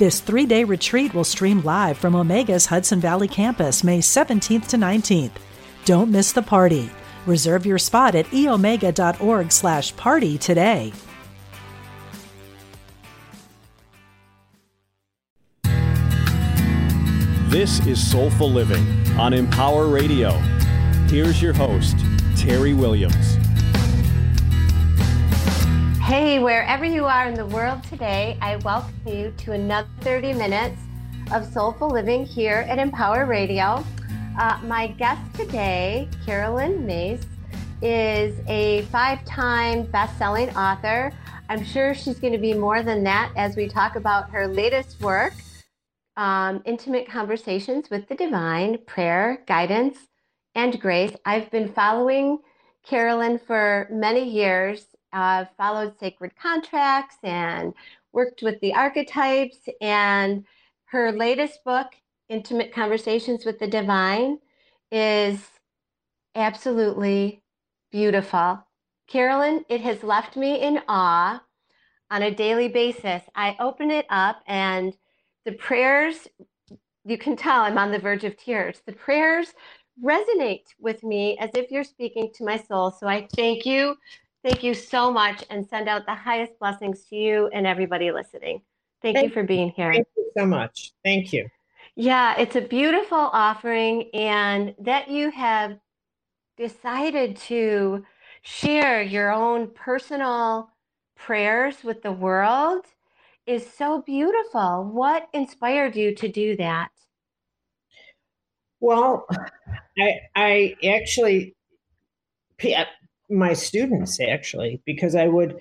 This three day retreat will stream live from Omega's Hudson Valley campus May 17th to 19th. Don't miss the party. Reserve your spot at eomega.org slash party today. This is Soulful Living on Empower Radio. Here's your host, Teri Williams. Hey, wherever you are in the world today, I welcome you to another 30 minutes of soulful living here at Empower Radio. Uh, my guest today, Caroline Myss, is a five time best selling author. I'm sure she's going to be more than that as we talk about her latest work um, Intimate Conversations with the Divine, Prayer, Guidance, and Grace. I've been following Carolyn for many years uh, followed sacred contracts and worked with the archetypes. And her latest book, Intimate Conversations with the Divine, is absolutely beautiful. Caroline, it has left me in awe on a daily basis. I open it up and the prayers, you can tell I'm on the verge of tears. The prayers resonate with me as if you're speaking to my soul. So I thank you Thank you so much and send out the highest blessings to you and everybody listening. Thank, Thank you for being here. Thank you so much. Thank you. Yeah, it's a beautiful offering, and that you have decided to share your own personal prayers with the world is so beautiful. What inspired you to do that? Well, I I actually my students actually because I would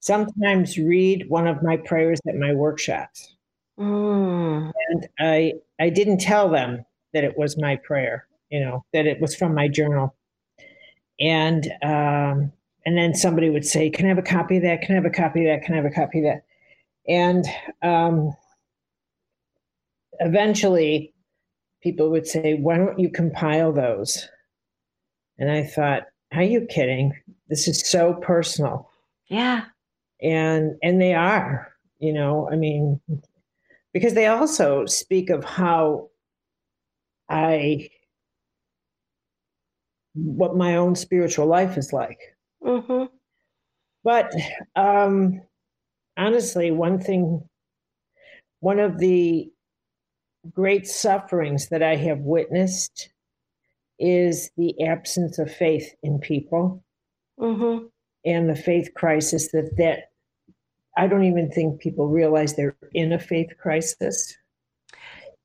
sometimes read one of my prayers at my workshops. Mm. And I I didn't tell them that it was my prayer, you know, that it was from my journal. And um, and then somebody would say, "Can I have a copy of that? Can I have a copy of that? Can I have a copy of that?" And um, eventually, people would say, "Why don't you compile those?" And I thought, are you kidding? This is so personal. Yeah. And and they are, you know, I mean, because they also speak of how I what my own spiritual life is like. Mm-hmm. But um, honestly, one thing, one of the great sufferings that I have witnessed is the absence of faith in people mm-hmm. and the faith crisis that that I don't even think people realize they're in a faith crisis.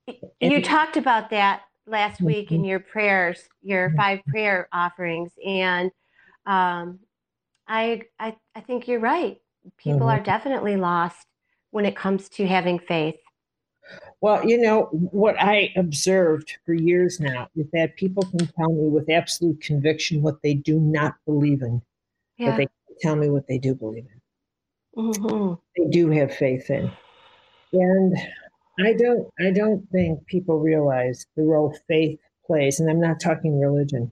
You and, talked about that last week mm-hmm. in your prayers, your mm-hmm. five prayer offerings, and um, I, I I think you're right. People mm-hmm. are definitely lost when it comes to having faith. Well, you know, what I observed for years now is that people can tell me with absolute conviction what they do not believe in, yeah. but they tell me what they do believe in. Mm-hmm. They do have faith in. And I don't I don't think people realize the role faith plays, and I'm not talking religion.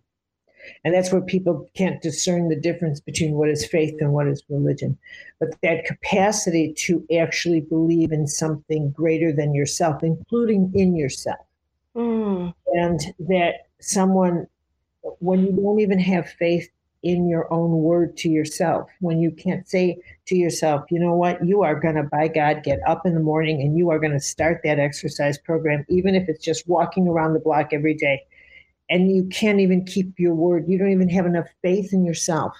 And that's where people can't discern the difference between what is faith and what is religion. But that capacity to actually believe in something greater than yourself, including in yourself. Mm. And that someone, when you don't even have faith in your own word to yourself, when you can't say to yourself, you know what, you are going to, by God, get up in the morning and you are going to start that exercise program, even if it's just walking around the block every day and you can't even keep your word. You don't even have enough faith in yourself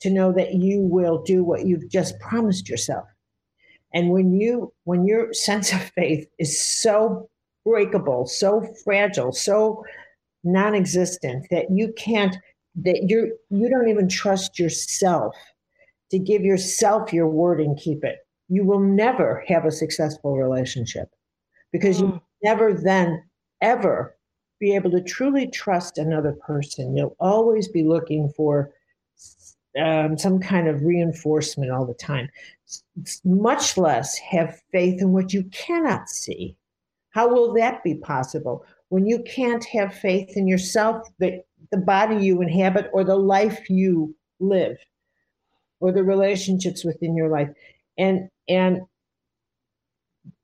to know that you will do what you've just promised yourself. And when you when your sense of faith is so breakable, so fragile, so non-existent that you can't that you're you don't even trust yourself to give yourself your word and keep it. You will never have a successful relationship because mm. you never then ever be able to truly trust another person. You'll always be looking for um, some kind of reinforcement all the time, much less have faith in what you cannot see. How will that be possible when you can't have faith in yourself, the, the body you inhabit, or the life you live, or the relationships within your life? And and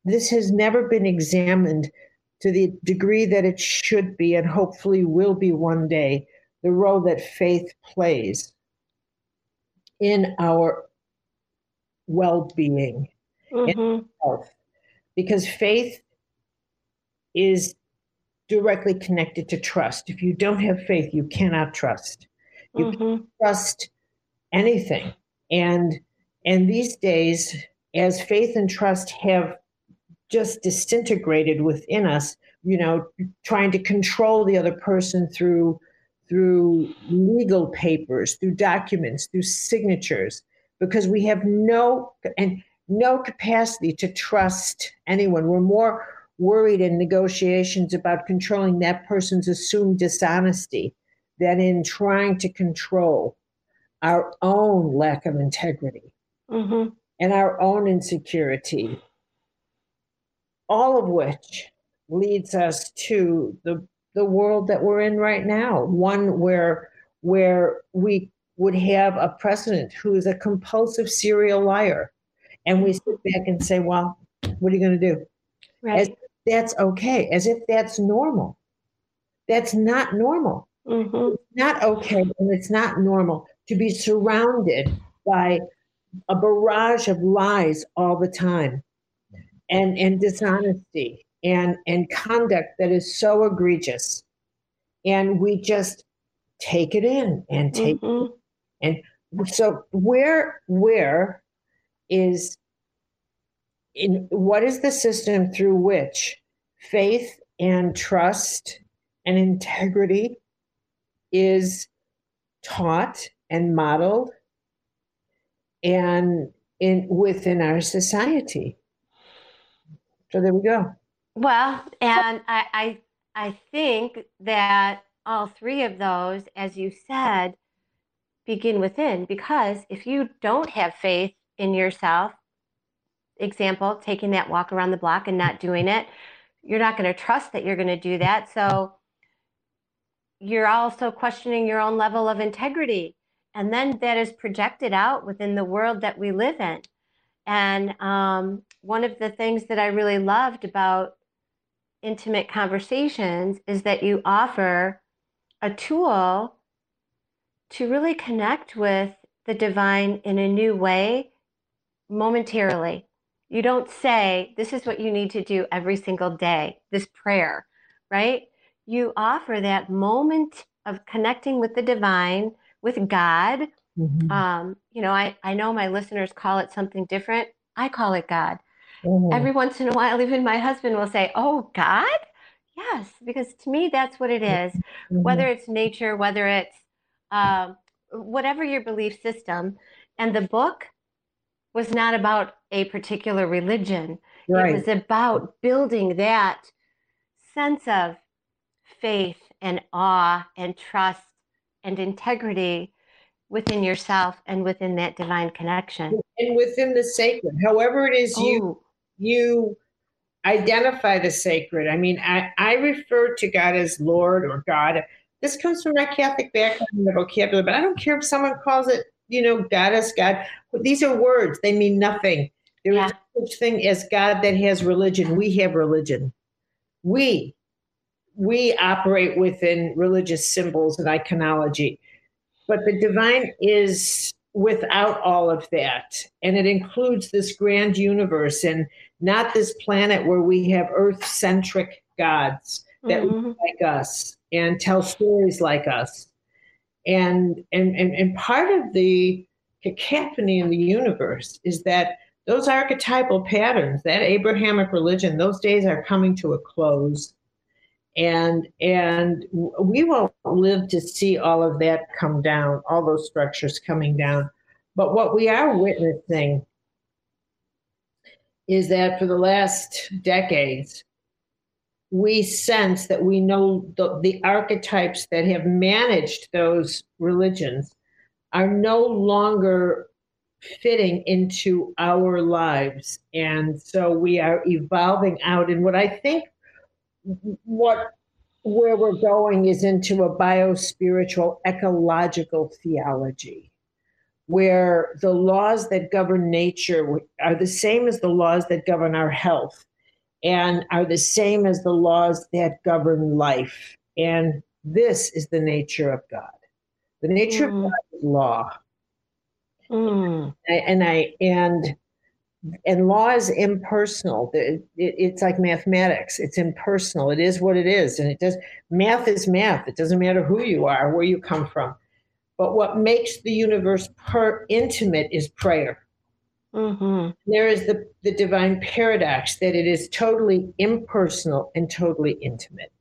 this has never been examined to the degree that it should be, and hopefully will be one day, the role that faith plays in our well being, mm-hmm. health. Because faith is directly connected to trust. If you don't have faith, you cannot trust. You mm-hmm. can't trust anything. And and these days, as faith and trust have just disintegrated within us, you know, trying to control the other person through through legal papers, through documents, through signatures, because we have no and no capacity to trust anyone. We're more worried in negotiations about controlling that person's assumed dishonesty than in trying to control our own lack of integrity mm-hmm. and our own insecurity. All of which leads us to the the world that we're in right now, one where where we would have a president who is a compulsive serial liar, and we sit back and say, "Well, what are you going to do?" Right. As that's okay, as if that's normal. That's not normal. Mm-hmm. Not okay, and it's not normal to be surrounded by a barrage of lies all the time, and and dishonesty and and conduct that is so egregious and we just take it in and take mm-hmm. and so where where is in what is the system through which faith and trust and integrity is taught and modeled and in within our society so there we go well, and I, I I think that all three of those, as you said, begin within because if you don't have faith in yourself, example, taking that walk around the block and not doing it, you're not going to trust that you're going to do that. So you're also questioning your own level of integrity. And then that is projected out within the world that we live in. And um, one of the things that I really loved about intimate conversations is that you offer a tool to really connect with the divine in a new way momentarily. You don't say, This is what you need to do every single day, this prayer, right? You offer that moment of connecting with the divine, with God. Mm-hmm. Um, you know, I, I know my listeners call it something different. I call it God. Mm-hmm. Every once in a while, even my husband will say, Oh, God? Yes, because to me, that's what it is. Mm-hmm. Whether it's nature, whether it's uh, whatever your belief system. And the book was not about a particular religion, right. it was about building that sense of faith and awe and trust and integrity within yourself and within that divine connection and within the sacred however it is you oh you identify the sacred. I mean, I, I refer to God as Lord or God. This comes from my Catholic background in the vocabulary, but I don't care if someone calls it, you know, Goddess, God. These are words, they mean nothing. There yeah. is no such thing as God that has religion. We have religion. We we operate within religious symbols and iconology. But the divine is without all of that. And it includes this grand universe and not this planet where we have earth centric gods that mm-hmm. look like us and tell stories like us. And, and, and, and part of the cacophony in the universe is that those archetypal patterns, that Abrahamic religion, those days are coming to a close. And and we won't live to see all of that come down, all those structures coming down. But what we are witnessing is that for the last decades, we sense that we know the, the archetypes that have managed those religions are no longer fitting into our lives. And so we are evolving out. And what I think what where we're going is into a biospiritual ecological theology where the laws that govern nature are the same as the laws that govern our health and are the same as the laws that govern life. And this is the nature of God. The nature mm. of God is law. Mm. And I and and law is impersonal. It, it, it's like mathematics. It's impersonal. It is what it is, and it does. Math is math. It doesn't matter who you are, where you come from. But what makes the universe per intimate is prayer. Mm-hmm. There is the, the divine paradox that it is totally impersonal and totally intimate.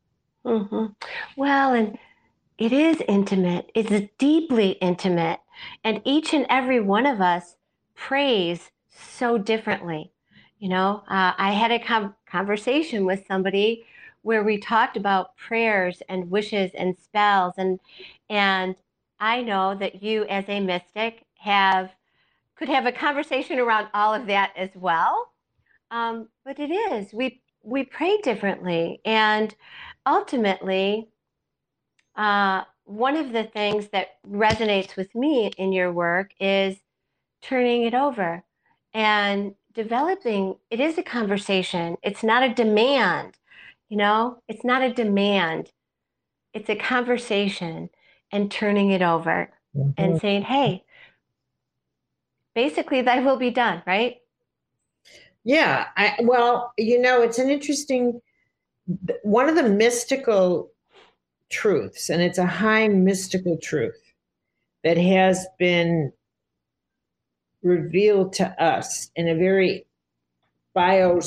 Mm-hmm. Well, and it is intimate, it's deeply intimate. And each and every one of us prays so differently. You know, uh, I had a com- conversation with somebody where we talked about prayers and wishes and spells and and I know that you as a mystic have could have a conversation around all of that as well. Um, but it is we we pray differently, and ultimately, uh, one of the things that resonates with me in your work is turning it over and developing. It is a conversation. It's not a demand. You know, it's not a demand. It's a conversation and turning it over mm-hmm. and saying, "Hey, basically thy will be done right yeah I, well you know it's an interesting one of the mystical truths and it's a high mystical truth that has been revealed to us in a very bio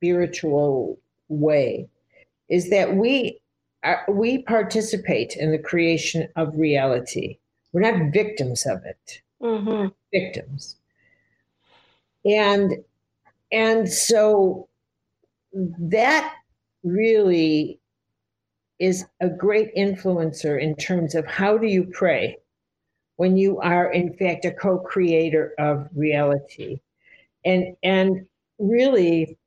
spiritual way is that we are, we participate in the creation of reality we're not victims of it mm-hmm. victims. And and so that really is a great influencer in terms of how do you pray when you are in fact a co-creator of reality. And and really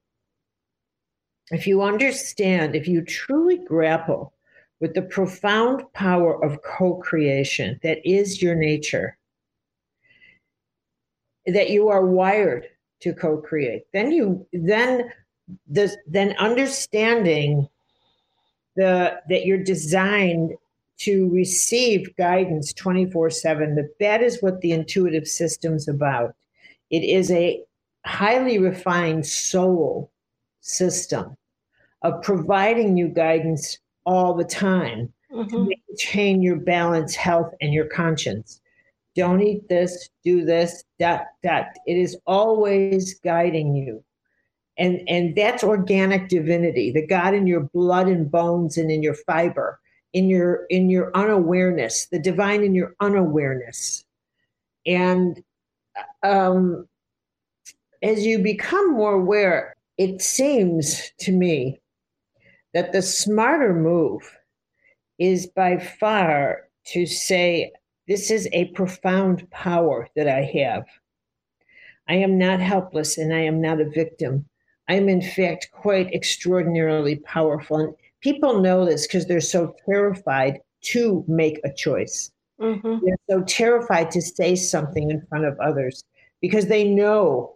if you understand if you truly grapple with the profound power of co-creation that is your nature that you are wired to co-create then you then this then understanding the that you're designed to receive guidance 24/7 that that is what the intuitive system's about it is a highly refined soul system of providing you guidance all the time mm-hmm. to maintain your balance health and your conscience don't eat this, do this, that, that. It is always guiding you. And, and that's organic divinity, the God in your blood and bones and in your fiber, in your in your unawareness, the divine in your unawareness. And um, as you become more aware, it seems to me that the smarter move is by far to say, this is a profound power that I have. I am not helpless and I am not a victim. I am, in fact, quite extraordinarily powerful. People know this because they're so terrified to make a choice. Mm-hmm. They're so terrified to say something in front of others because they know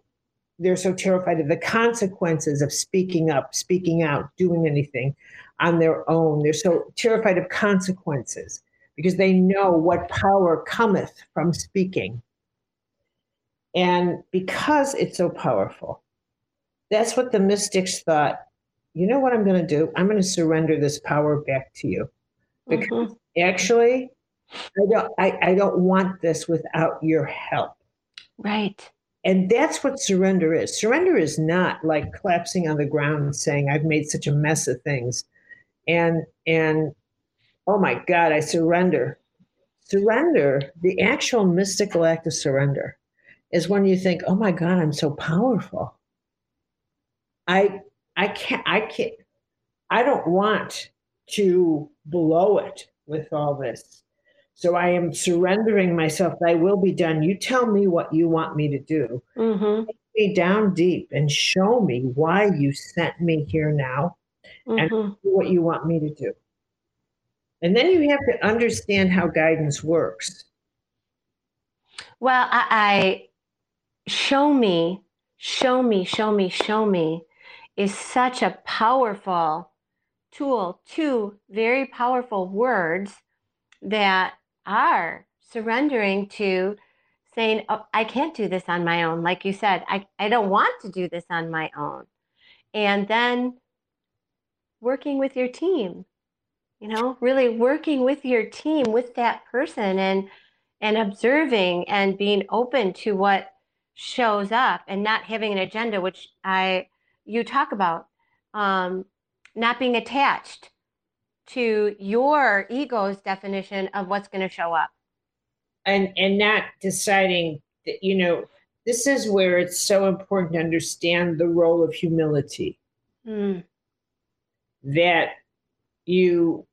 they're so terrified of the consequences of speaking up, speaking out, doing anything on their own. They're so terrified of consequences because they know what power cometh from speaking. And because it's so powerful, that's what the mystics thought. You know what I'm going to do? I'm going to surrender this power back to you. Because mm-hmm. actually, I don't, I, I don't want this without your help. Right. And that's what surrender is. Surrender is not like collapsing on the ground and saying, I've made such a mess of things. And and oh my God, I surrender. Surrender, the actual mystical act of surrender, is when you think, oh my God, I'm so powerful. I I can't I can't I don't want to blow it with all this. So I am surrendering myself. I will be done. You tell me what you want me to do. Mm-hmm. Take me down deep and show me why you sent me here now and Mm-hmm. do what you want me to do. And then you have to understand how guidance works. Well, I, I show me, show me, show me, show me is such a powerful tool, two very powerful words that are surrendering to saying, oh, I can't do this on my own. Like you said, I, I don't want to do this on my own. And then working with your team, you know, really working with your team, with that person and and observing and being open to what shows up and not having an agenda, which I you talk about, um, not being attached to your ego's definition of what's going to show up. and and not deciding that you know this is where it's so important to understand the role of humility Mm, that you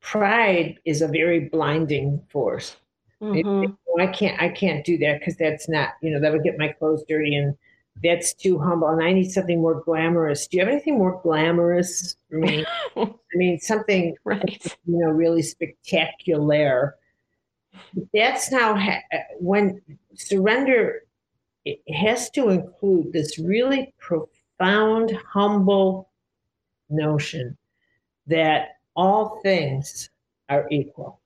pride is a very blinding force mhm. "Oh, i can't i can't do that because that's not you know that would get my clothes dirty and that's too humble and i need something more glamorous do you have anything more glamorous for me i mean something Right. you know, really spectacular. That's now ha- when surrender it has to include this really profound, humble notion that all things are equal.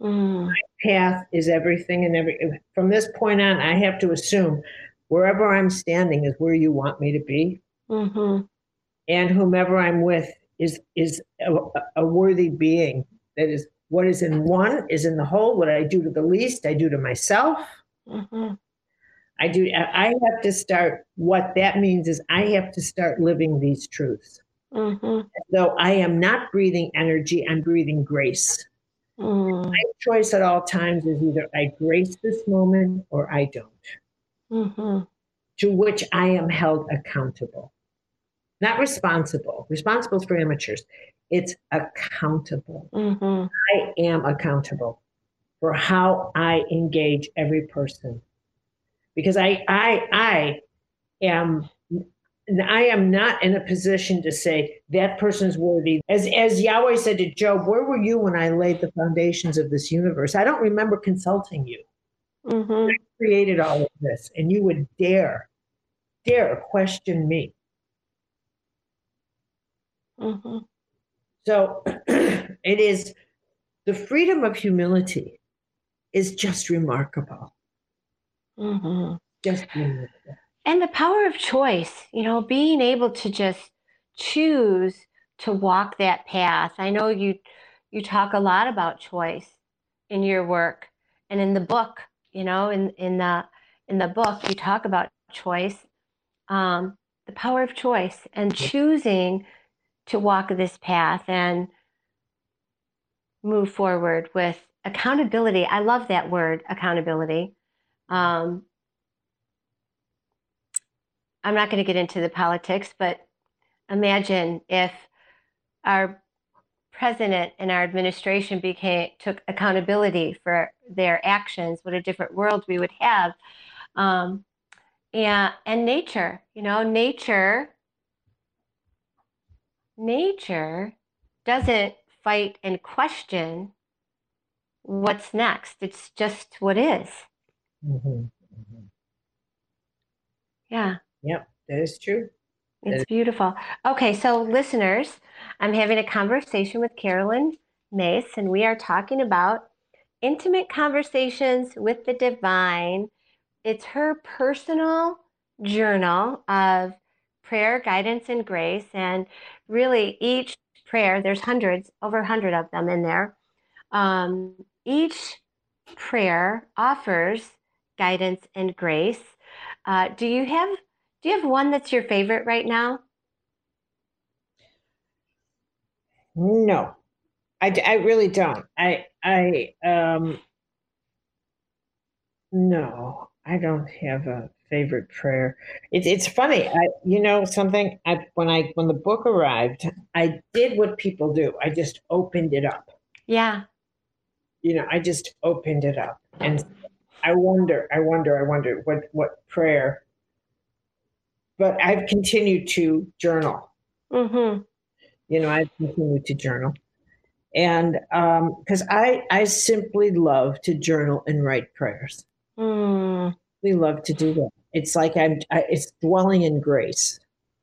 Mm, Path is everything, and every from this point on, I have to assume wherever I'm standing is where you want me to be, mhm. and whomever I'm with is is a, a worthy being. That is what is in one is in the whole. What I do to the least, I do to myself. Mhm. I do. I have to start. What that means is I have to start living these truths. Mhm. Though I am not breathing energy, I'm breathing grace. Mm, My choice at all times is either I grace this moment or I don't. Mhm. To which I am held accountable, not responsible. Responsible for amateurs. It's accountable. Mhm. I am accountable for how I engage every person. Because I I I am I am not in a position to say that person's worthy. As as Yahweh said to Job, where were you when I laid the foundations of this universe? I don't remember consulting you. Mhm. Created all of this, and you would dare, dare question me. Mhm. So it is the freedom of humility is just remarkable. Mhm. Just remarkable. And the power of choice, you know, being able to just choose to walk that path. I know you you talk a lot about choice in your work and in the book, you know, in in the in the book you talk about choice, um, the power of choice and choosing to walk this path and move forward with accountability. I love that word, accountability. Um, I'm not going to get into the politics, but imagine if our president and our administration became took accountability for their actions, what a different world we would have. Um, and and nature, you know, nature, nature doesn't fight and question what's next. It's just what is. Mhm. Mhm. Yeah. Yep, that is true. It's beautiful. Okay, so listeners, I'm having a conversation with Caroline Myss, and we are talking about intimate conversations with the divine. It's her personal journal of prayer, guidance, and grace. And really, each prayer, there's hundreds, over a hundred of them in there. Um, each prayer offers guidance and grace. Uh, do you have do you have one that's your favorite right now? No, I, I really don't. I I um no, I don't have a favorite prayer. It's it's funny. I you know something. I when I when the book arrived, I did what people do. I just opened it up. Yeah. You know, I just opened it up, and I wonder, I wonder, I wonder what what prayer. But I've continued to journal. Mm-hmm. You know, I've continued to journal, and because um, I I simply love to journal and write prayers. Mm. We love to do that. It's like I'm. I, it's dwelling in grace.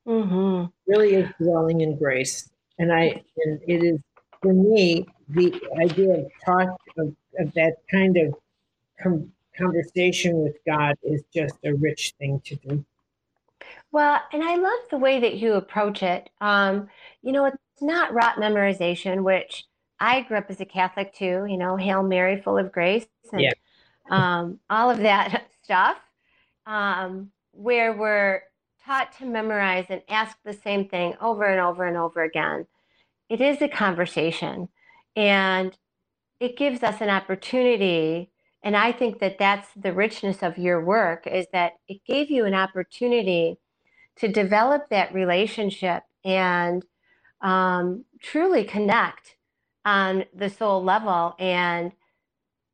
Mm-hmm. Really is dwelling in grace, and I and it is for me the idea of talk of, of that kind of com- conversation with God is just a rich thing to do. Well, and I love the way that you approach it. Um, you know, it's not rote memorization, which I grew up as a Catholic too. You know, Hail Mary, full of grace, and Yeah. um, all of that stuff, um, where we're taught to memorize and ask the same thing over and over and over again. It is a conversation, and it gives us an opportunity. And I think that that's the richness of your work is that it gave you an opportunity to develop that relationship and um, truly connect on the soul level and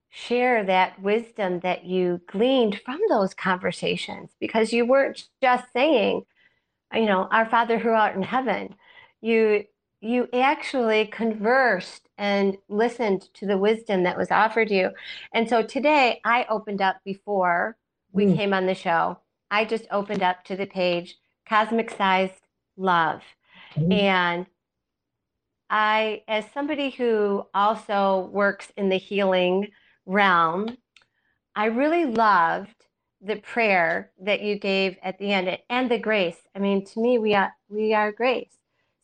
share that wisdom that you gleaned from those conversations. Because you weren't just saying you know our father who art in heaven you you actually conversed and listened to the wisdom that was offered you. And so today i opened up before we Mm. came on the show. I just opened up to the page cosmic sized love Mhm. and I, as somebody who also works in the healing realm, I really loved the prayer that you gave at the end and the grace. I mean, to me, we are we are grace.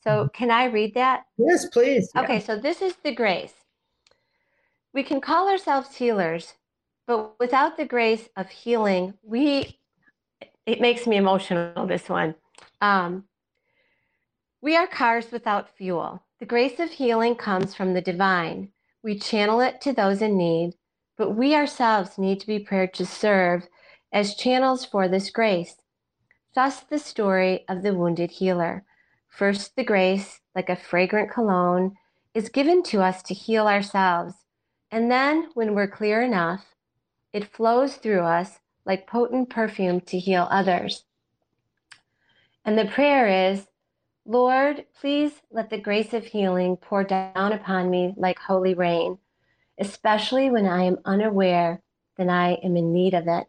So can I read that? Yes, please. Yeah. Okay, so this is the grace. We can call ourselves healers, but without the grace of healing, we it makes me emotional this one. Um, we are cars without fuel. The grace of healing comes from the divine. We channel it to those in need, but we ourselves need to be prepared to serve as channels for this grace. Thus, the story of the wounded healer. First, the grace, like a fragrant cologne, is given to us to heal ourselves. And then, when we're clear enough, it flows through us like potent perfume to heal others. And the prayer is Lord, please let the grace of healing pour down upon me like holy rain, especially when I am unaware that I am in need of it.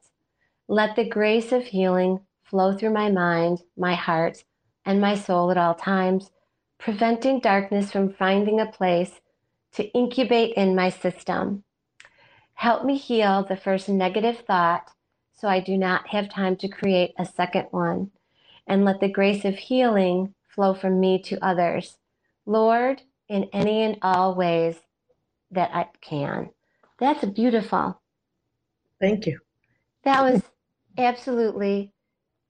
Let the grace of healing flow through my mind, my heart, and my soul at all times, preventing darkness from finding a place to incubate in my system. Help me heal the first negative thought so I do not have time to create a second one. And let the grace of healing flow from me to others. Lord, in any and all ways that I can. That's beautiful. Thank you. That was absolutely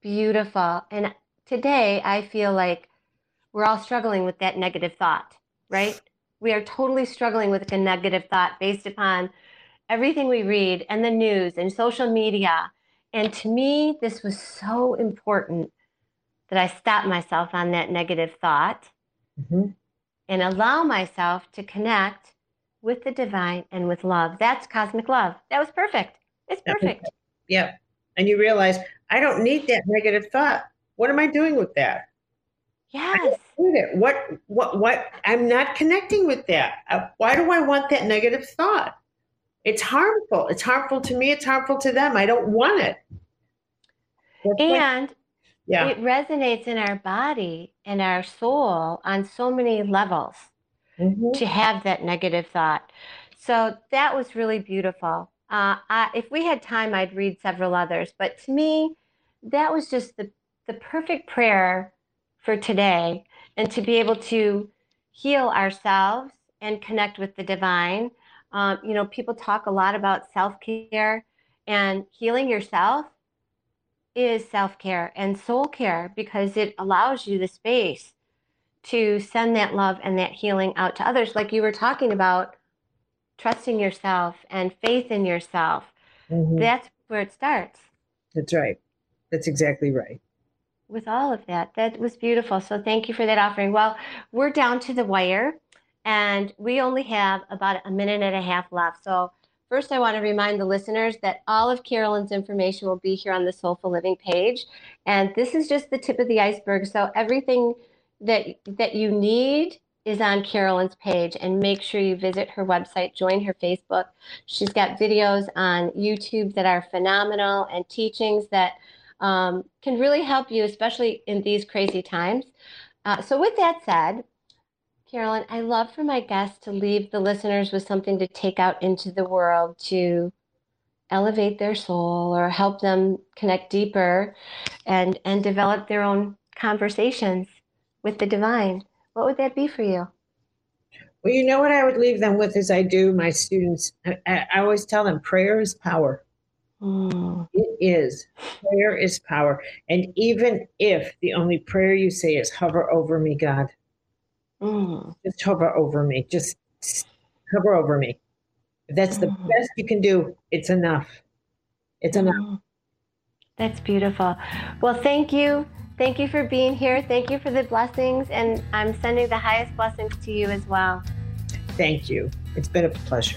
beautiful. And today I feel like we're all struggling with that negative thought, right? We are totally struggling with a negative thought based upon everything we read and the news and social media. And to me, this was so important that I stop myself on that negative thought Mhm. and allow myself to connect with the divine and with love. That's cosmic love. That was perfect. It's perfect. Yeah. And you realize I don't need that negative thought. What am I doing with that? Yes. It. What, what, what? I'm not connecting with that. Uh, Why do I want that negative thought? It's harmful. It's harmful to me. It's harmful to them. I don't want it. That's And yeah. it resonates in our body and our soul on so many levels Mhm. to have that negative thought. So that was really beautiful. Uh, I, if we had time, I'd read several others, but to me, that was just the, the perfect prayer for today and to be able to heal ourselves and connect with the divine. Um, you know, people talk a lot about self care and healing yourself is self care and soul care because it allows you the space to send that love and that healing out to others. Like you were talking about, trusting yourself and faith in yourself. Mhm. That's where it starts. That's right. That's exactly right. With all of that, that was beautiful. So thank you for that offering. Well, we're down to the wire, and we only have about a minute and a half left. So First, I want to remind the listeners that all of Caroline's information will be here on the Soulful Living page. And this is just the tip of the iceberg. So everything that that you need is on Caroline's page and make sure you visit her website, join her Facebook. She's got videos on YouTube that are phenomenal and teachings that um, can really help you, especially in these crazy times. Uh, so, with that said, Caroline, I love for my guests to leave the listeners with something to take out into the world to elevate their soul or help them connect deeper and and develop their own conversations with the divine. What would that be for you? Well, you know what I would leave them with as I do my students. I, I always tell them prayer is power. Mm. It is. Prayer is power. And even if the only prayer you say is hover over me, God, Mm. Just hover over me. Just hover over me. If that's the mm. best you can do, it's enough. It's enough. Mm. That's beautiful. Well, thank you. Thank you for being here. Thank you for the blessings. And I'm sending the highest blessings to you as well. Thank you. It's been a pleasure.